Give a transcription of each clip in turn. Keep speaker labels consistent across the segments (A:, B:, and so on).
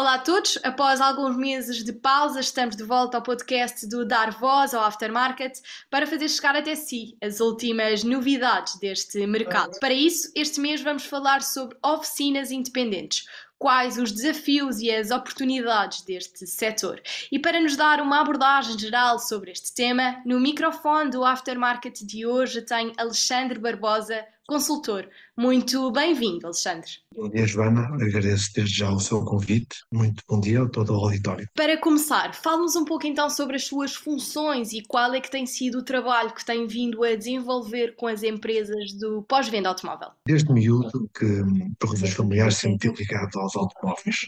A: Olá a todos, após alguns meses de pausa, estamos de volta ao podcast do Dar Voz ao Aftermarket para fazer chegar até si as últimas novidades deste mercado. Para isso, este mês vamos falar sobre oficinas independentes, quais os desafios e as oportunidades deste setor. E para nos dar uma abordagem geral sobre este tema, no microfone do Aftermarket de hoje tem Alexandre Barbosa, consultor. Muito bem-vindo, Alexandre.
B: Bom dia, Joana. Agradeço desde já o seu convite. Muito bom dia a todo o auditório.
A: Para começar, fale-nos um pouco então sobre as suas funções e qual é que tem sido o trabalho que tem vindo a desenvolver com as empresas do pós-venda automóvel.
B: Desde miúdo, que por razões familiares sempre tive ligado aos automóveis,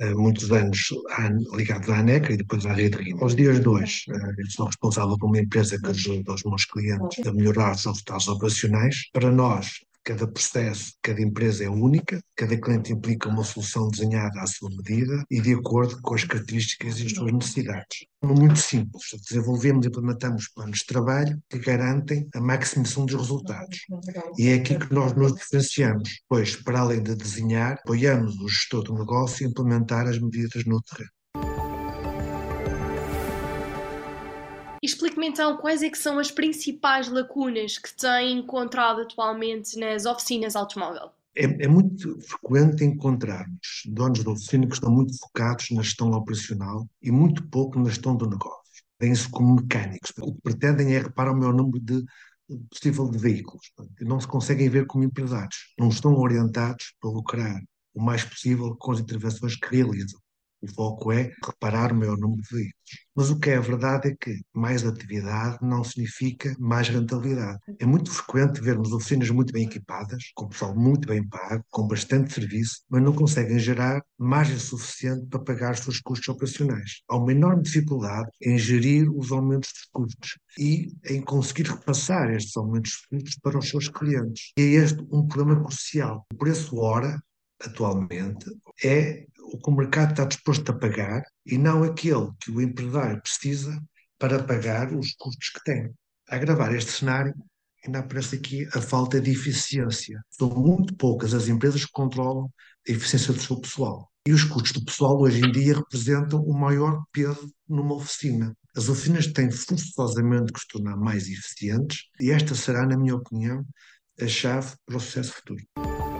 B: eh, muitos anos ligado à ANECA e depois à Rede RIM. Aos dias de hoje, eh, eu sou responsável por uma empresa que ajuda os meus clientes a melhorar os resultados operacionais. Para nós, nós, cada processo, cada empresa é única, cada cliente implica uma solução desenhada à sua medida e de acordo com as características e as suas necessidades. Muito simples, desenvolvemos e implementamos planos de trabalho que garantem a maximização dos resultados. E é aqui que nós nos diferenciamos, pois, para além de desenhar, apoiamos o gestor do negócio a implementar as medidas no terreno.
A: Explique-me então quais é que são as principais lacunas que tem encontrado atualmente nas oficinas automóvel.
B: É, é, muito frequente encontrarmos donos de oficina que estão muito focados na gestão operacional e muito pouco na gestão do negócio. Vêm-se como mecânicos. O que pretendem é reparar o maior número de possível de veículos. Não se conseguem ver como empresários. Não estão orientados para lucrar o mais possível com as intervenções que realizam. O foco é reparar o maior número de veículos. Mas o que é verdade é que mais atividade não significa mais rentabilidade. É muito frequente vermos oficinas muito bem equipadas, com pessoal muito bem pago, com bastante serviço, mas não conseguem gerar margem suficiente para pagar os seus custos operacionais. Há uma enorme dificuldade em gerir os aumentos dos custos e em conseguir repassar estes aumentos de custos para os seus clientes. E é este um problema crucial. O preço hora, atualmente, é o que o mercado está disposto a pagar e não aquele que o empresário precisa para pagar os custos que tem. A agravar este cenário, ainda aparece aqui a falta de eficiência. São muito poucas as empresas que controlam a eficiência do seu pessoal. E os custos do pessoal hoje em dia representam o maior peso numa oficina. As oficinas têm forçosamente que se tornar mais eficientes e esta será, na minha opinião, a chave para o sucesso futuro.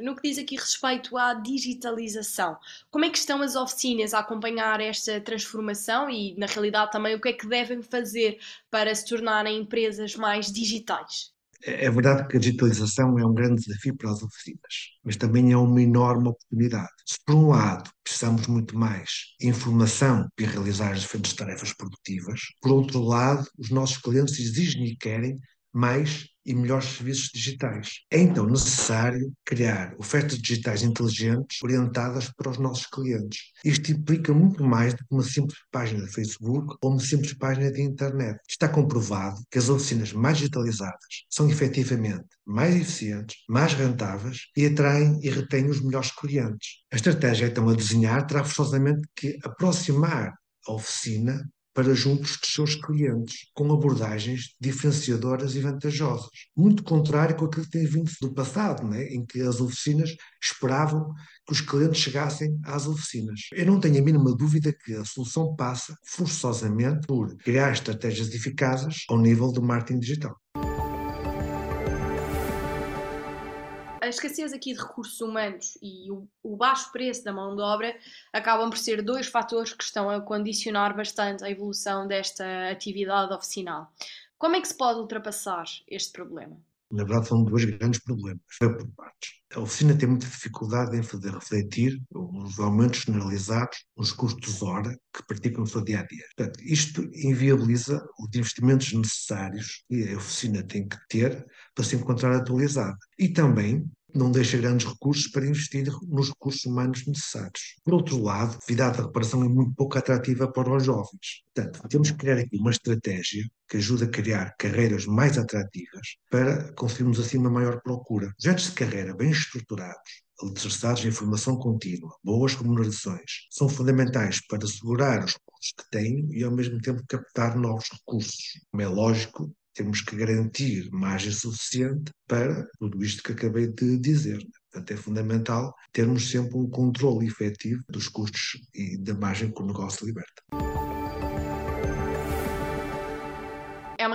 A: No que diz aqui respeito à digitalização, como é que estão as oficinas a acompanhar esta transformação e, na realidade, também o que é que devem fazer para se tornarem empresas mais digitais?
B: É, é verdade que a digitalização é um grande desafio para as oficinas, mas também é uma enorme oportunidade. Se, por um lado, precisamos muito mais informação para realizar as diferentes tarefas produtivas, por outro lado, os nossos clientes exigem e querem mais e melhores serviços digitais. É então necessário criar ofertas digitais inteligentes orientadas para os nossos clientes. Isto implica muito mais do que uma simples página de Facebook ou uma simples página de internet. Está comprovado que as oficinas mais digitalizadas são efetivamente mais eficientes, mais rentáveis e atraem e retêm os melhores clientes. A estratégia então a desenhar terá forçosamente que aproximar a oficina para juntos dos seus clientes, com abordagens diferenciadoras e vantajosas. Muito contrário com aquilo que tem vindo do passado, né? em que as oficinas esperavam que os clientes chegassem às oficinas. Eu não tenho a mínima dúvida que a solução passa forçosamente por criar estratégias eficazes ao nível do marketing digital.
A: Escassez aqui de recursos humanos e o, o, baixo preço da mão de obra acabam por ser dois fatores que estão a condicionar bastante a evolução desta atividade oficinal. Como é que se pode ultrapassar este problema?
B: Na verdade, são dois grandes problemas. Foi por partes. A oficina tem muita dificuldade em fazer refletir os aumentos generalizados nos custos hora que praticam no seu dia a dia. Portanto, isto inviabiliza os investimentos necessários que a oficina tem que ter para se encontrar atualizada. E também não deixa grandes recursos para investir nos recursos humanos necessários. Por outro lado, a atividade da reparação é muito pouco atrativa para os jovens. Portanto, temos que criar aqui uma estratégia que ajude a criar carreiras mais atrativas para conseguirmos assim uma maior procura. Projetos de carreira bem estruturados, alicerçados em formação contínua, boas remunerações, são fundamentais para assegurar os recursos que têm e ao mesmo tempo captar novos recursos. Como é lógico, temos que garantir margem suficiente para tudo isto que acabei de dizer. Portanto, é fundamental termos sempre um controle efetivo dos custos e da margem que o negócio liberta.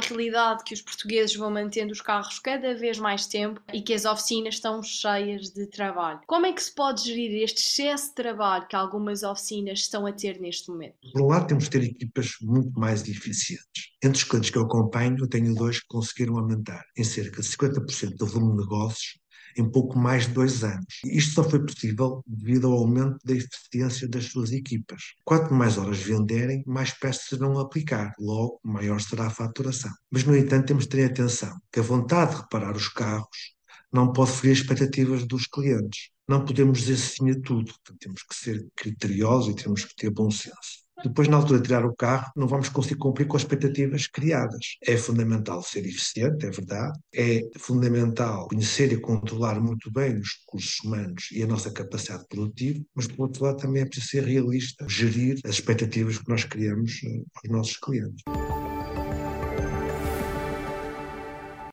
A: Realidade que os portugueses vão mantendo os carros cada vez mais tempo e que as oficinas estão cheias de trabalho. Como é que se pode gerir este excesso de trabalho que algumas oficinas estão a ter neste momento?
B: Por um lado, temos de ter equipas muito mais eficientes. Entre os clientes que eu acompanho, eu tenho dois que conseguiram aumentar em cerca de 50% do volume de negócios em pouco mais de dois anos. Isto só foi possível devido ao aumento da eficiência das suas equipas. Quanto mais horas venderem, mais peças serão aplicar, logo maior será a faturação. Mas, no entanto, temos de ter atenção que a vontade de reparar os carros não pode ferir as expectativas dos clientes. Não podemos dizer sim a tudo, temos que ser criteriosos e temos que ter bom senso. Depois, na altura de tirar o carro, não vamos conseguir cumprir com as expectativas criadas. É fundamental ser eficiente, é verdade. É fundamental conhecer e controlar muito bem os recursos humanos e a nossa capacidade produtiva, mas, por outro lado, também é preciso ser realista, gerir as expectativas que nós criamos eh, aos nossos clientes.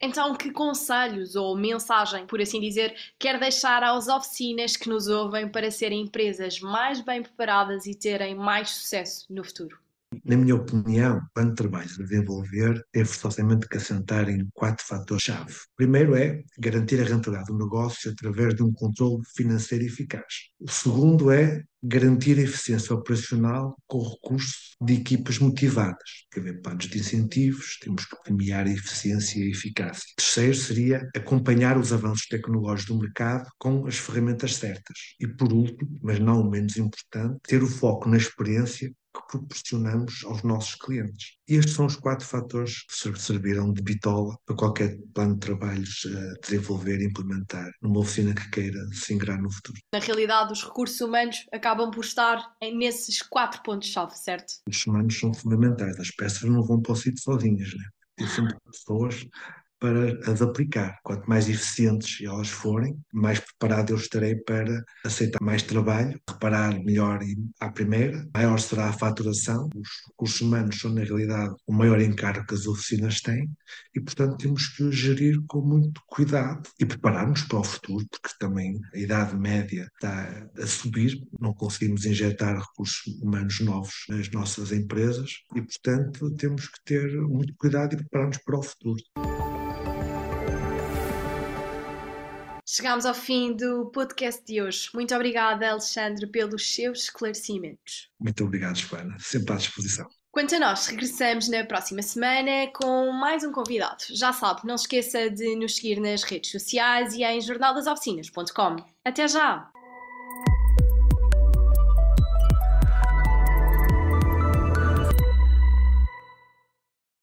A: Então, que conselhos ou mensagem, por assim dizer, quer deixar às oficinas que nos ouvem para serem empresas mais bem preparadas e terem mais sucesso no futuro?
B: Na minha opinião, o plano de trabalho a desenvolver deve forçosamente que assentar em quatro fatores-chave. Primeiro é garantir a rentabilidade do negócio através de um controle financeiro eficaz. O segundo é garantir a eficiência operacional com o recurso de equipas motivadas. Quer haver planos de incentivos, temos que premiar a eficiência e a eficácia. Terceiro seria acompanhar os avanços tecnológicos do mercado com as ferramentas certas. E por último, mas não menos importante, ter o foco na experiência que proporcionamos aos nossos clientes. Estes são os quatro fatores que servirão de bitola para qualquer plano de trabalhos uh, desenvolver e implementar numa oficina que queira se ingrar no futuro.
A: Na realidade, os recursos humanos acabam por estar nesses quatro pontos-chave, certo?
B: Os recursos humanos são fundamentais. As peças não vão para o sítio sozinhas, né? Tem sempre pessoas para as aplicar. Quanto mais eficientes elas forem, mais preparado eu estarei para aceitar mais trabalho, reparar melhor à primeira, maior será a faturação. Os recursos humanos são, na realidade, o maior encargo que as oficinas têm e, portanto, temos que gerir com muito cuidado e preparar-nos para o futuro, porque também a idade média está a subir, não conseguimos injetar recursos humanos novos nas nossas empresas e, portanto, temos que ter muito cuidado e preparar-nos para o futuro.
A: Chegámos ao fim do podcast de hoje. Muito obrigada, Alexandre, pelos seus esclarecimentos.
B: Muito obrigado, Joana. Sempre à disposição.
A: Quanto a nós, regressamos na próxima semana com mais um convidado. Já sabe, não se esqueça de nos seguir nas redes sociais e em jornaldasoficinas.com. Até já!